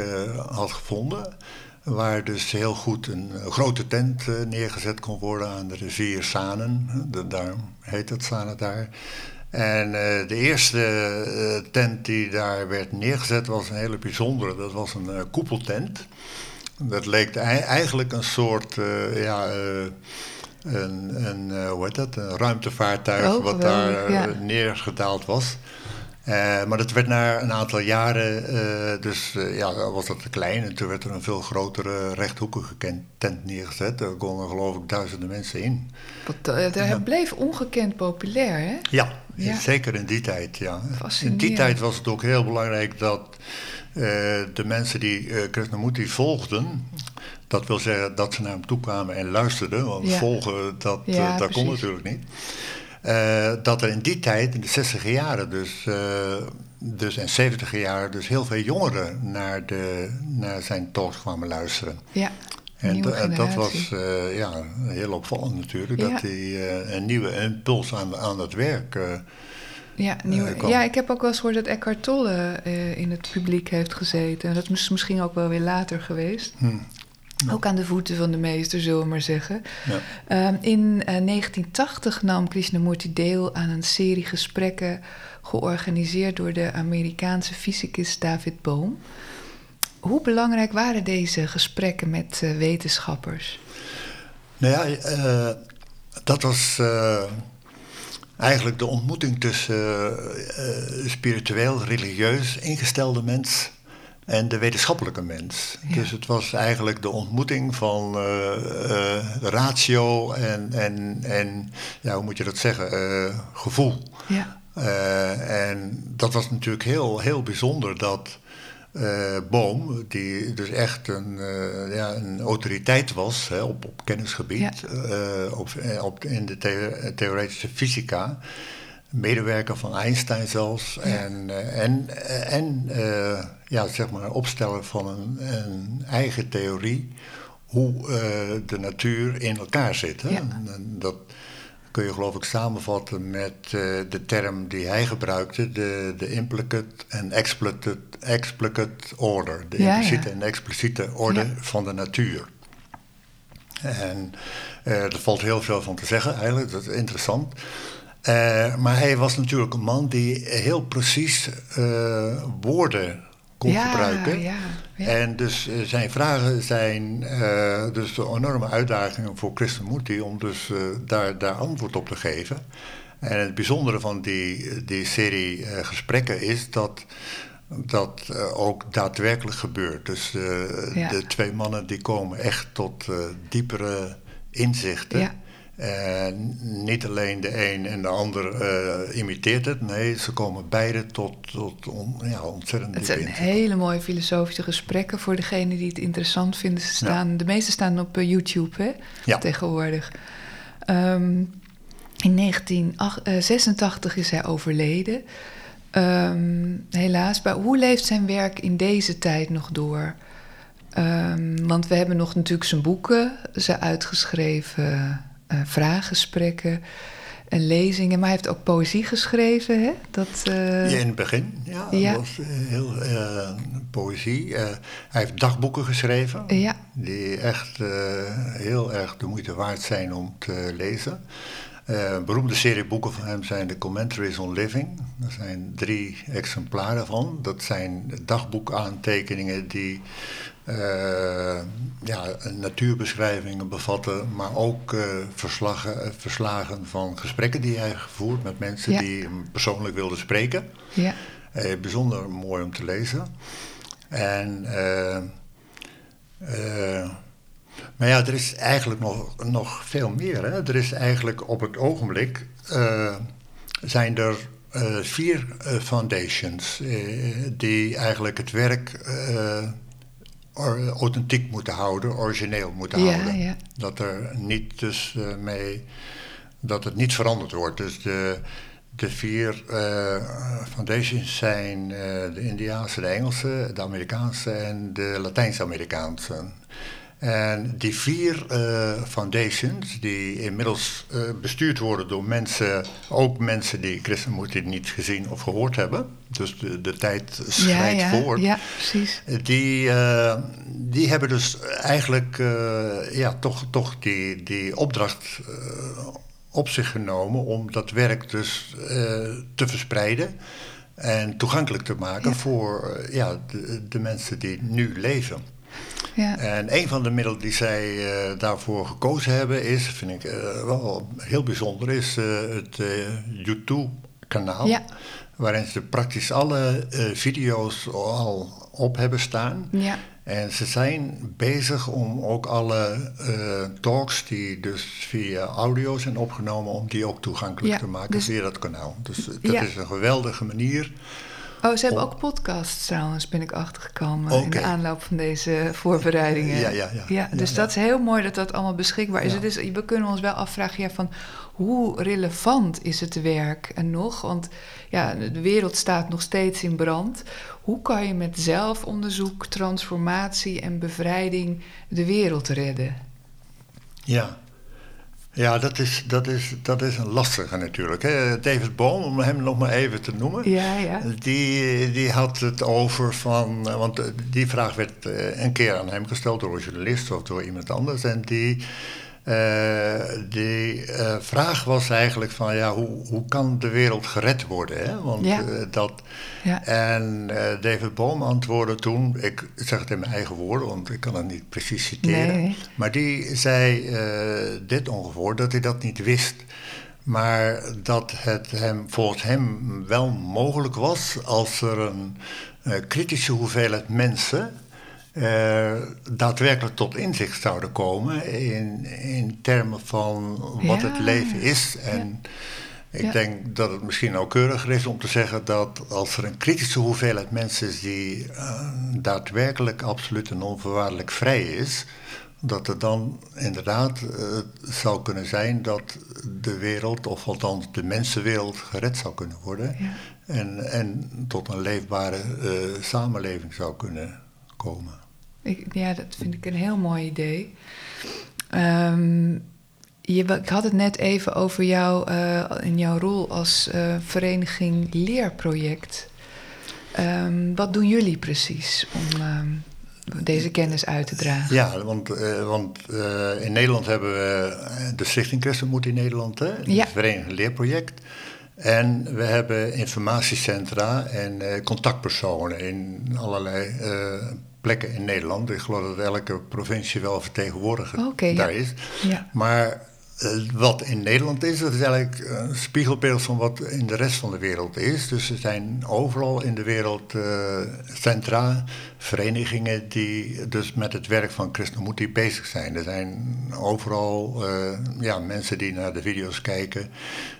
B: had gevonden. Waar dus heel goed een eh, grote tent eh, neergezet kon worden aan de rivier Sanen. De, daar heet het Sane daar. En eh, de eerste tent die daar werd neergezet was een hele bijzondere. Dat was een koepeltent. Dat leek ei- eigenlijk een soort, ja, een, een, hoe heet dat? een ruimtevaartuig
A: Oh,
B: wat daar
A: ja.
B: neergedaald was. Eh, maar dat werd na een aantal jaren, eh, dus eh, ja, was dat te klein. En toen werd er een veel grotere rechthoekige tent neergezet. Daar konden geloof ik duizenden mensen in. Ja.
A: bleef ongekend populair, hè?
B: Ja,
A: Ja.
B: zeker in die tijd. Ja. In die tijd was het ook heel belangrijk dat de mensen die Krishnamurti volgden, dat wil zeggen dat ze naar hem toe kwamen en luisterden, want
A: Ja.
B: volgen dat, dat kon natuurlijk niet. Eh, dat er in die tijd, in de 60 jaren dus, eh, dus en 70 jaren, dus heel veel jongeren naar, de, naar zijn talks kwamen luisteren.
A: Ja,
B: En, dat was eh, ja, heel opvallend natuurlijk,
A: Ja.
B: dat hij een nieuwe impuls aan, aan het werk.
A: Ja, nieuwe,
B: kwam.
A: ja, ik heb ook wel eens gehoord dat Eckhart Tolle in het publiek heeft gezeten. Dat is misschien ook wel weer later geweest. Ook aan de voeten van de meester, zullen we maar zeggen.
B: ja.
A: Ehm, in eh, 1980 nam Krishnamurti deel aan een serie gesprekken georganiseerd door de Amerikaanse fysicus David Bohm. Hoe belangrijk waren deze gesprekken met eh, wetenschappers?
B: Nou ja, eh, dat was eh, eigenlijk de ontmoeting tussen eh, eh, spiritueel, religieus ingestelde mens en de wetenschappelijke mens.
A: Ja.
B: Dus het was eigenlijk de ontmoeting van eh, eh, ratio en, en, en ja, hoe moet je dat zeggen, eh, gevoel.
A: Ja,
B: en dat was natuurlijk heel, heel bijzonder dat Boom, die dus echt een, ja, een autoriteit was hè, op, op kennisgebied, op, op, in de the- theoretische fysica, medewerker van Einstein zelfs,
A: Ja.
B: en, eh, en, eh, en eh, ja, zeg maar opsteller van een, een eigen theorie hoe de natuur in elkaar zit. Hè?
A: Ja.
B: En, en dat kun je geloof ik samenvatten met de term die hij gebruikte, de, de implicate en explicate, explicate order. De
A: Ja,
B: impliciete en expliciete orde van de natuur. En er valt heel veel van te zeggen eigenlijk, dat is interessant. Eh, maar hij was natuurlijk een man die heel precies eh, woorden kon
A: ja,
B: gebruiken.
A: ja, ja.
B: En dus eh, zijn vragen zijn dus een enorme uitdagingen voor Krishnamurti om dus daar, daar antwoord op te geven. En het bijzondere van die, die serie gesprekken is dat dat ook daadwerkelijk gebeurt. Dus
A: Ja.
B: de twee mannen die komen echt tot diepere inzichten.
A: Ja.
B: En niet alleen de een en de ander eh, imiteert het. Nee, ze komen beide tot, tot on- ja, ontzettend
A: Het zijn hele mooie filosofische gesprekken voor degenen die het interessant vinden. Ze staan, De meeste staan op eh, YouTube hè,
B: Ja.
A: tegenwoordig. Ehm, in 1986 is hij overleden. Ehm, helaas. Maar hoe leeft zijn werk in deze tijd nog door? Ehm, want we hebben nog natuurlijk zijn boeken, zijn uitgeschreven eh vraaggesprekken en lezingen. Maar hij heeft ook poëzie geschreven, hè? Dat, eh,
B: Ja, in het begin, ja. Was eh, heel poëzie. Hij heeft dagboeken geschreven.
A: Ja.
B: Die echt heel erg de moeite waard zijn om te lezen. Een beroemde serie boeken van hem zijn de Commentaries on Living. Er zijn drie exemplaren van. Dat zijn dagboekaantekeningen die ja, natuurbeschrijvingen bevatten, maar ook eh, verslagen, eh, verslagen van gesprekken die hij gevoerd met mensen
A: Ja.
B: die hem persoonlijk wilden spreken.
A: ja.
B: Eh, bijzonder mooi om te lezen. En, eh, eh, maar ja, er is eigenlijk nog, nog veel meer. Hè? Er is eigenlijk op het ogenblik eh, zijn er eh, vier eh, foundations eh, die eigenlijk het werk eh, authentiek moeten houden, origineel moeten
A: Ja,
B: houden.
A: ja.
B: Dat er niet dus eh, mee, dat het niet veranderd wordt. Dus de, de vier foundations zijn eh, de Indiaanse, de Engelse, de Amerikaanse en de Latijns-Amerikaanse. En die vier eh, foundations, die inmiddels eh, bestuurd worden door mensen, ook mensen die Krishnamurti niet gezien of gehoord hebben. Dus de, de tijd
A: Ja,
B: schrijdt
A: ja,
B: voort.
A: ja, precies.
B: Die, eh, die hebben dus eigenlijk ja, toch, toch die, die opdracht op zich genomen om dat werk dus te verspreiden en toegankelijk te maken
A: Ja.
B: voor ja, de, de mensen die nu leven.
A: Ja.
B: En een van de middelen die zij eh, daarvoor gekozen hebben is, vind ik eh, wel heel bijzonder, is eh, het YouTube-kanaal.
A: Ja.
B: Waarin ze praktisch alle video's al op hebben staan.
A: Ja.
B: En ze zijn bezig om ook alle talks die dus via audio zijn opgenomen, om die ook toegankelijk
A: Ja,
B: te maken
A: dus-
B: via dat kanaal. Dus dat
A: Ja.
B: is een geweldige manier
A: Oh, ze hebben ook podcasts trouwens, ben ik achtergekomen in de aanloop van deze voorbereidingen.
B: Ja, ja, ja.
A: dus
B: Ja,
A: dat is heel mooi dat dat allemaal beschikbaar is.
B: Ja.
A: Het is we kunnen ons wel afvragen ja, van hoe relevant is het werk en nog? Want ja, de wereld staat nog steeds in brand. Hoe kan je met zelfonderzoek, transformatie en bevrijding de wereld redden?
B: Ja. Ja, dat is, dat, is, dat is een lastige natuurlijk. Hè. David Bohm, om hem nog maar even te noemen.
A: Ja, ja.
B: Die, die had het over van. eh, Want eh, die vraag werd eh, een keer aan hem gesteld door een journalist of door iemand anders. En die, die eh, vraag was eigenlijk van: ja, hoe, hoe kan de wereld gered worden? Hè? Want
A: Ja.
B: eh, dat.
A: ja.
B: En eh, David Bohm antwoordde toen, ik zeg het in mijn eigen woorden, want ik kan het niet precies citeren.
A: Nee.
B: Maar die zei eh, dit ongeveer, dat hij dat niet wist. Maar dat het hem, volgens hem wel mogelijk was als er een eh, kritische hoeveelheid mensen eh, daadwerkelijk tot inzicht zouden komen in, in termen van wat
A: Ja.
B: het leven is. En ik
A: Ja.
B: denk dat het misschien nauwkeuriger is om te zeggen dat als er een kritische hoeveelheid mensen is die eh, daadwerkelijk absoluut en onvoorwaardelijk vrij is, dat er dan inderdaad eh, zou kunnen zijn dat de wereld, of althans de mensenwereld, gered zou kunnen worden. En, en tot een leefbare samenleving zou kunnen komen.
A: Ik, ja, dat vind ik een heel mooi idee. Ehm, je, ik had het net even over jou eh, in jouw rol als eh, vereniging Leerproject. Ehm, wat doen jullie precies om ehm, deze kennis uit te dragen?
B: Ja, want, eh, want in Nederland hebben we de Stichting Christenmoed in Nederland, hè?
A: Ja.
B: het Vereniging Leerproject. En we hebben informatiecentra en contactpersonen in allerlei plekken in Nederland. Ik geloof dat elke provincie wel vertegenwoordigd
A: ja.
B: daar is.
A: Ja.
B: Maar eh, wat in Nederland is, dat is eigenlijk een spiegelbeeld van wat in de rest van de wereld is. Dus er zijn overal in de wereld eh, centra, verenigingen die dus met het werk van Krishnamurti bezig zijn. Er zijn overal eh, ja, mensen die naar de video's kijken,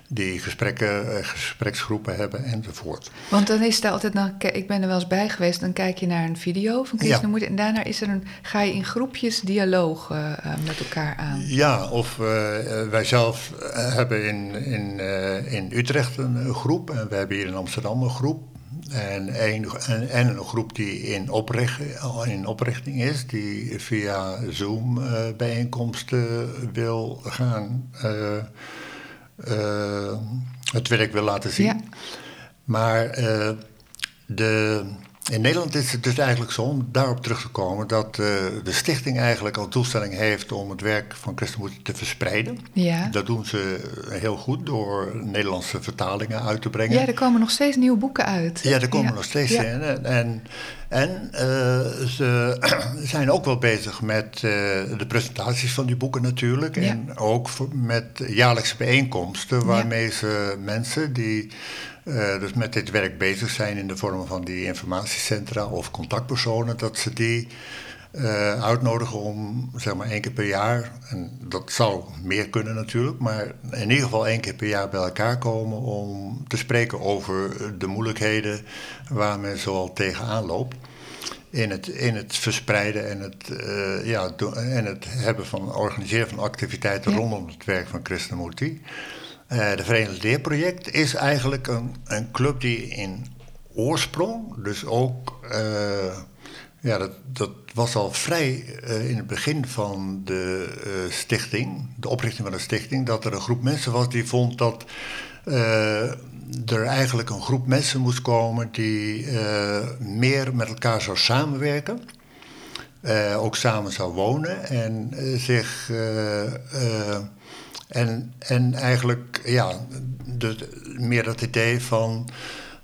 B: die gesprekken, eh, gespreksgroepen hebben enzovoort.
A: Want dan is er altijd nog, ik ben er wel eens bij geweest, dan kijk je naar een video van
B: Ja.
A: Krishnamurti en daarna is er een, ga je in groepjes dialoog eh, met elkaar aan.
B: Ja, of wij zelf hebben in, in, in Utrecht een, groep en we hebben hier in Amsterdam een groep. En een, en, en een groep die in, opricht, in oprichting is, die via Zoom eh, bijeenkomsten wil gaan, eh, eh, het werk wil laten zien.
A: Ja.
B: Maar de, in Nederland is het dus eigenlijk zo, om daarop terug te komen, dat eh, de stichting eigenlijk al doelstelling heeft om het werk van Christenmoed te verspreiden.
A: Ja.
B: Dat doen ze heel goed door Nederlandse vertalingen uit te brengen.
A: ja, er komen nog steeds nieuwe boeken uit.
B: Ja, er komen
A: Ja.
B: nog steeds
A: Ja.
B: En, en, en eh, ze zijn ook wel bezig met eh, de presentaties van die boeken natuurlijk. En ook met jaarlijkse bijeenkomsten waarmee ze mensen die eh, dus met dit werk bezig zijn in de vorm van die informatiecentra of contactpersonen, dat ze die eh, uitnodigen om zeg maar één keer per jaar, en dat zou meer kunnen natuurlijk, maar in ieder geval één keer per jaar bij elkaar komen om te spreken over de moeilijkheden waar men zoal tegenaan loopt. In het, in het verspreiden en het, eh, ja, en het hebben van organiseren van activiteiten
A: Ja.
B: rondom het werk van Krishnamurti. Eh de Verenigd Leerproject is eigenlijk een, een club die in oorsprong, dus ook, eh, ja, dat, dat was al vrij eh, in het begin van de stichting, de oprichting van de stichting, dat er een groep mensen was die vond dat er eigenlijk een groep mensen moest komen die meer met elkaar zou samenwerken. ook samen zou wonen en zich. En, en eigenlijk, ja, de, meer dat idee van.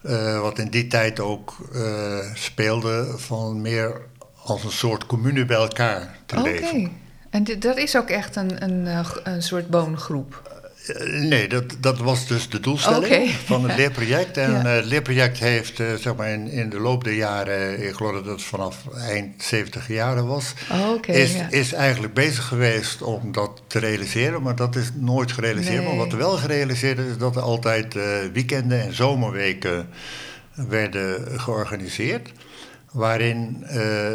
B: eh, wat in die tijd ook eh, speelde, van meer als een soort commune bij elkaar te
A: Oké.
B: leven.
A: En dit, dat is ook echt een, een, eh, een soort woongroep.
B: Eh, Nee, dat, dat was dus de doelstelling van het leerproject. En
A: Ja.
B: eh, het leerproject heeft zeg maar in, in de loop der jaren, ik geloof dat het vanaf eind 70 jaren was,
A: Oh,
B: is,
A: ja.
B: is eigenlijk bezig geweest om dat te realiseren. Maar dat is nooit gerealiseerd.
A: Nee.
B: Maar wat er wel gerealiseerd is, is dat er altijd eh, weekenden en zomerweken werden georganiseerd. Waarin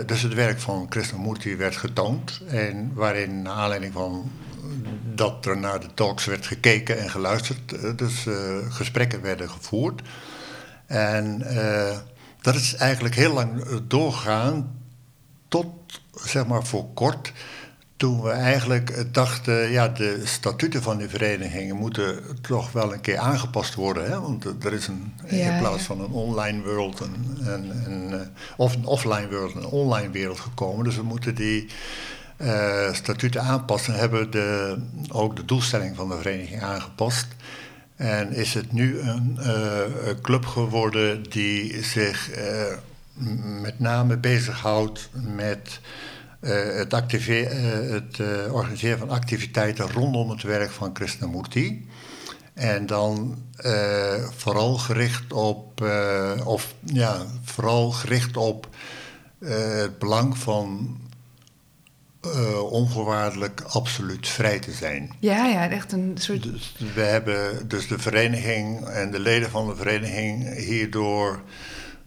B: dus het werk van Krishnamurti werd getoond. En waarin, naar aanleiding van dat er naar de talks werd gekeken en geluisterd, dus gesprekken werden gevoerd. En dat is eigenlijk heel lang doorgaan tot zeg maar voor kort. Toen we eigenlijk dachten, ja, de statuten van die verenigingen moeten toch wel een keer aangepast worden. Hè? Want er is een, in plaats van een online world, een, een, een, eh, of een offline world, een online wereld gekomen. Dus we moeten die uh, statuten aanpassen. Hebben de, ook de doelstelling van de vereniging aangepast. En is het nu een uh, club geworden die zich uh, met name bezighoudt met het, het organiseren van activiteiten rondom het werk van Krishnamurti. En dan vooral gericht op, of ja, vooral gericht op het belang van uh, onvoorwaardelijk absoluut vrij te zijn.
A: Ja, ja, echt een soort.
B: Dus we hebben dus de vereniging en de leden van de vereniging hierdoor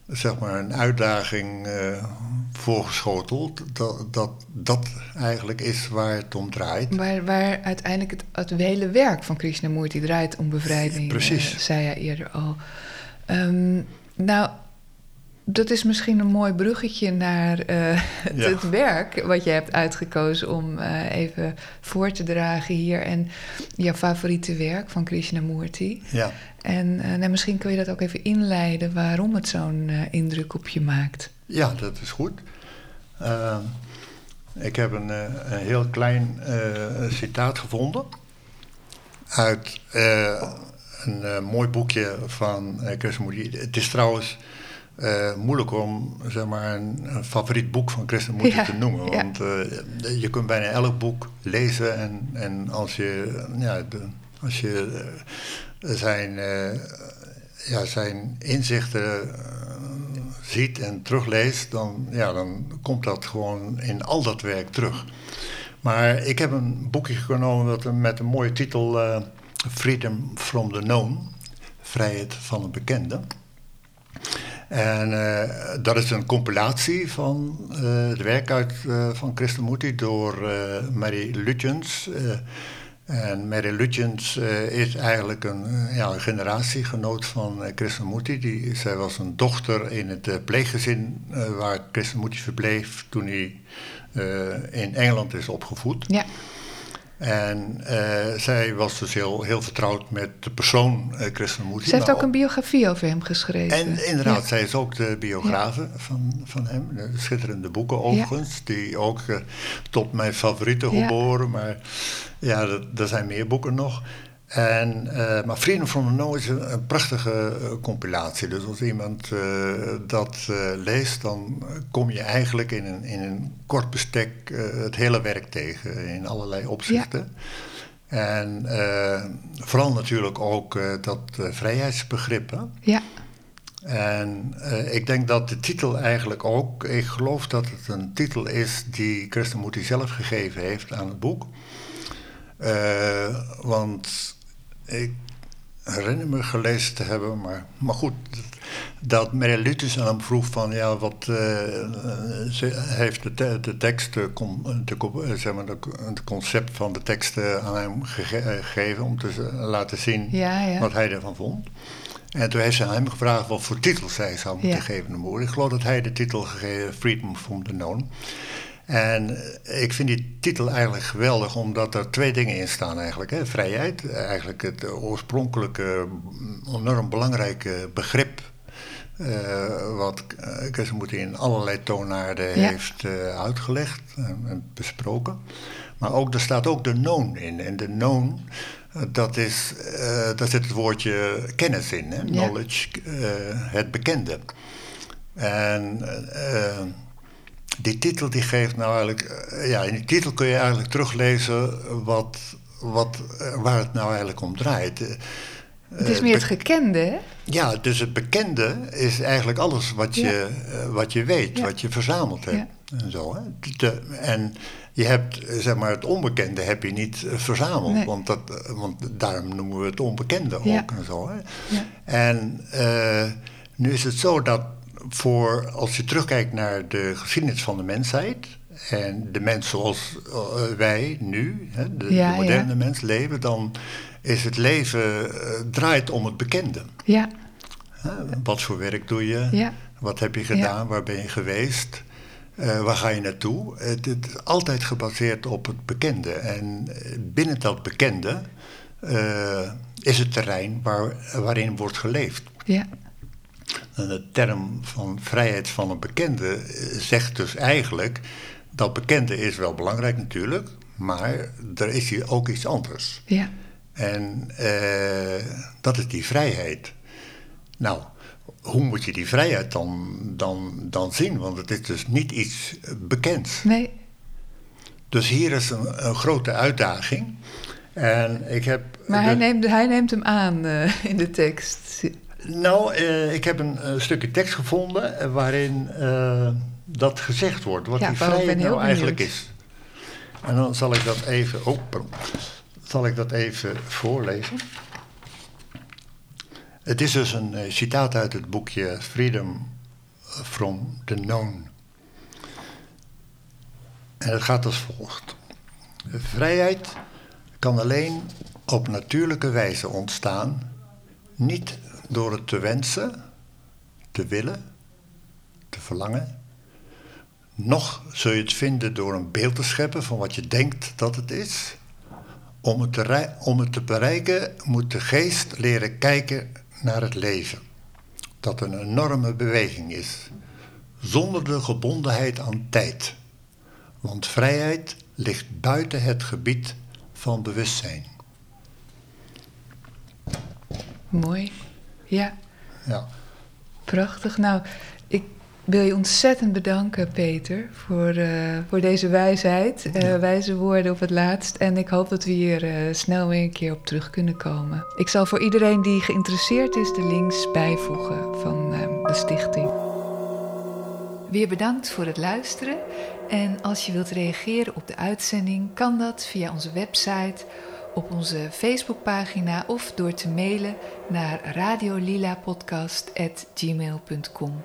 B: zeg maar een uitdaging uh, voorgeschoteld. Dat, dat dat eigenlijk is waar het om draait.
A: Waar, waar uiteindelijk het, het hele werk van Krishnamurti draait om bevrijding.
B: Precies.
A: Uh, zei hij eerder al. Um, nou, dat is misschien een mooi bruggetje naar uh, het, werk wat je hebt uitgekozen om uh, even voor te dragen hier. En jouw favoriete werk van Krishnamurti.
B: Ja.
A: En uh, nou, misschien kun je dat ook even inleiden waarom het zo'n indruk op je maakt.
B: Ja, dat is goed. Ehm, ik heb een, een heel klein citaat gevonden uit een mooi boekje van Krishnamurti. Het is trouwens uh, moeilijk om zeg maar, een, een favoriet boek van Christen ja, te noemen. Want uh, je kunt bijna elk boek lezen en, en als je, ja, de, als je uh, zijn, ja, zijn inzichten ziet en terugleest, dan, ja, dan komt dat gewoon in al dat werk terug. Maar ik heb een boekje genomen dat, met een mooie titel Freedom from the Known, Vrijheid van een bekende. En uh, dat is een compilatie van uh, het werk uit, uh, van Krishnamurti door Mary Lutjens. en Mary Lutjens is eigenlijk een, ja, een generatiegenoot van Krishnamurti. Die, zij was een dochter in het pleeggezin waar Krishnamurti verbleef toen hij in Engeland is opgevoed.
A: Ja.
B: En uh, zij was dus heel, heel vertrouwd met de persoon uh, Krishnamurti.
A: Ze heeft ook een biografie over hem geschreven.
B: En inderdaad, zij is ook de biografe van, van hem. De schitterende boeken overigens, die ook uh, tot mijn favorieten geboren. Maar ja, er zijn meer boeken nog. En, uh, maar Freedom from the Know is een, een prachtige uh, compilatie. Dus als iemand uh, dat leest, dan kom je eigenlijk in een, in een kort bestek het hele werk tegen in allerlei opzichten. Ja. En vooral natuurlijk ook dat vrijheidsbegrip. Hè?
A: Ja.
B: En ik denk dat de titel eigenlijk ook, ik geloof dat het een titel is die Krishnamurti zelf gegeven heeft aan het boek. want ik herinner me gelezen te hebben, maar, maar goed, dat Mary Lutus aan hem vroeg van, ja, wat uh, ze heeft de, te, de tekst, de, de, zeg maar, het concept van de tekst aan hem gegeven om te laten zien
A: ja, ja.
B: wat hij ervan vond. En toen heeft ze aan hem gevraagd wat voor titels hij zou moeten ja. geven. Ik geloof dat hij de titel gegeven Freedom from the Known. En ik vind die titel eigenlijk geweldig, omdat er twee dingen in staan eigenlijk. Hè. Vrijheid, eigenlijk het oorspronkelijke, enorm belangrijke begrip... Uh, wat Krishnamurti in allerlei toonaarden ja. heeft uh, uitgelegd en, en, besproken. Maar ook, er staat ook de known in. En de known, uh, dat is, daar zit het woordje kennis in. Hè? Ja. Knowledge, het bekende. En die titel die geeft nou eigenlijk... Eh, ja, in die titel kun je eigenlijk teruglezen wat, wat, eh, waar het nou eigenlijk om draait. Eh,
A: het is meer het gekende, hè?
B: Ja, dus het bekende is eigenlijk alles wat je, ja. wat je weet, ja. wat je verzameld hebt. Ja. En, zo, hè? De, en je hebt, zeg maar, het onbekende heb je niet verzameld. Nee. Want, dat, want daarom noemen we het onbekende ook en zo. Hè? En... Uh, Nu is het zo dat voor, als je terugkijkt naar de geschiedenis van de mensheid en de mens zoals eh, wij nu, hè, de,
A: Ja,
B: de moderne
A: ja.
B: mens leven, dan is het leven eh, draait om het bekende.
A: Ja,
B: Hè? Wat voor werk doe je?
A: ja,
B: Wat heb je gedaan? Waar ben je geweest? Eh, waar ga je naartoe? Het, het is altijd gebaseerd op het bekende. En binnen dat bekende is het terrein waar, waarin wordt geleefd.
A: ja,
B: de term van vrijheid van een bekende eh, zegt dus eigenlijk dat bekende is wel belangrijk natuurlijk, maar er is hier ook iets anders.
A: ja,
B: En eh, dat is die vrijheid. Nou, hoe moet je die vrijheid dan, dan, dan zien? Want het is dus niet iets bekends.
A: nee,
B: Dus hier is een, een grote uitdaging. En ik heb.
A: maar hij neemt, hij neemt hem aan eh, in de tekst.
B: Nou, eh, ik heb een, eh, stukje tekst gevonden eh, waarin dat gezegd wordt. Wat
A: Ja,
B: die vrijheid nou eigenlijk
A: benieuwd.
B: is. En dan zal ik dat even. Oh, pardon. Zal ik dat even voorlezen? Het is dus een citaat uit het boekje Freedom from the Known. En het gaat als volgt. Vrijheid kan alleen op natuurlijke wijze ontstaan, niet door het te wensen, te willen, te verlangen. Nog zul je het vinden door een beeld te scheppen van wat je denkt dat het is. Om het te, om het te bereiken moet de geest leren kijken naar het leven. Dat een enorme beweging is, zonder de gebondenheid aan tijd. Want vrijheid ligt buiten het gebied van bewustzijn.
A: Mooi. Ja,
B: Ja.
A: prachtig. Nou, ik wil je ontzettend bedanken, Peter, voor, eh, voor deze wijsheid. eh, wijze woorden op het laatst. En ik hoop dat we hier eh, snel weer een keer op terug kunnen komen. Ik zal voor iedereen die geïnteresseerd is de links bijvoegen van eh, de stichting. Weer bedankt voor het luisteren. En als je wilt reageren op de uitzending, kan dat via onze website, op onze Facebookpagina of door te mailen naar radiolilapodcast.gmail.com.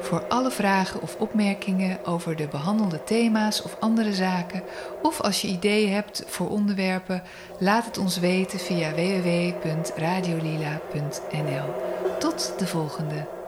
A: Voor alle vragen of opmerkingen over de behandelde thema's of andere zaken, of als je ideeën hebt voor onderwerpen, laat het ons weten via www.radiolila.nl. Tot de volgende!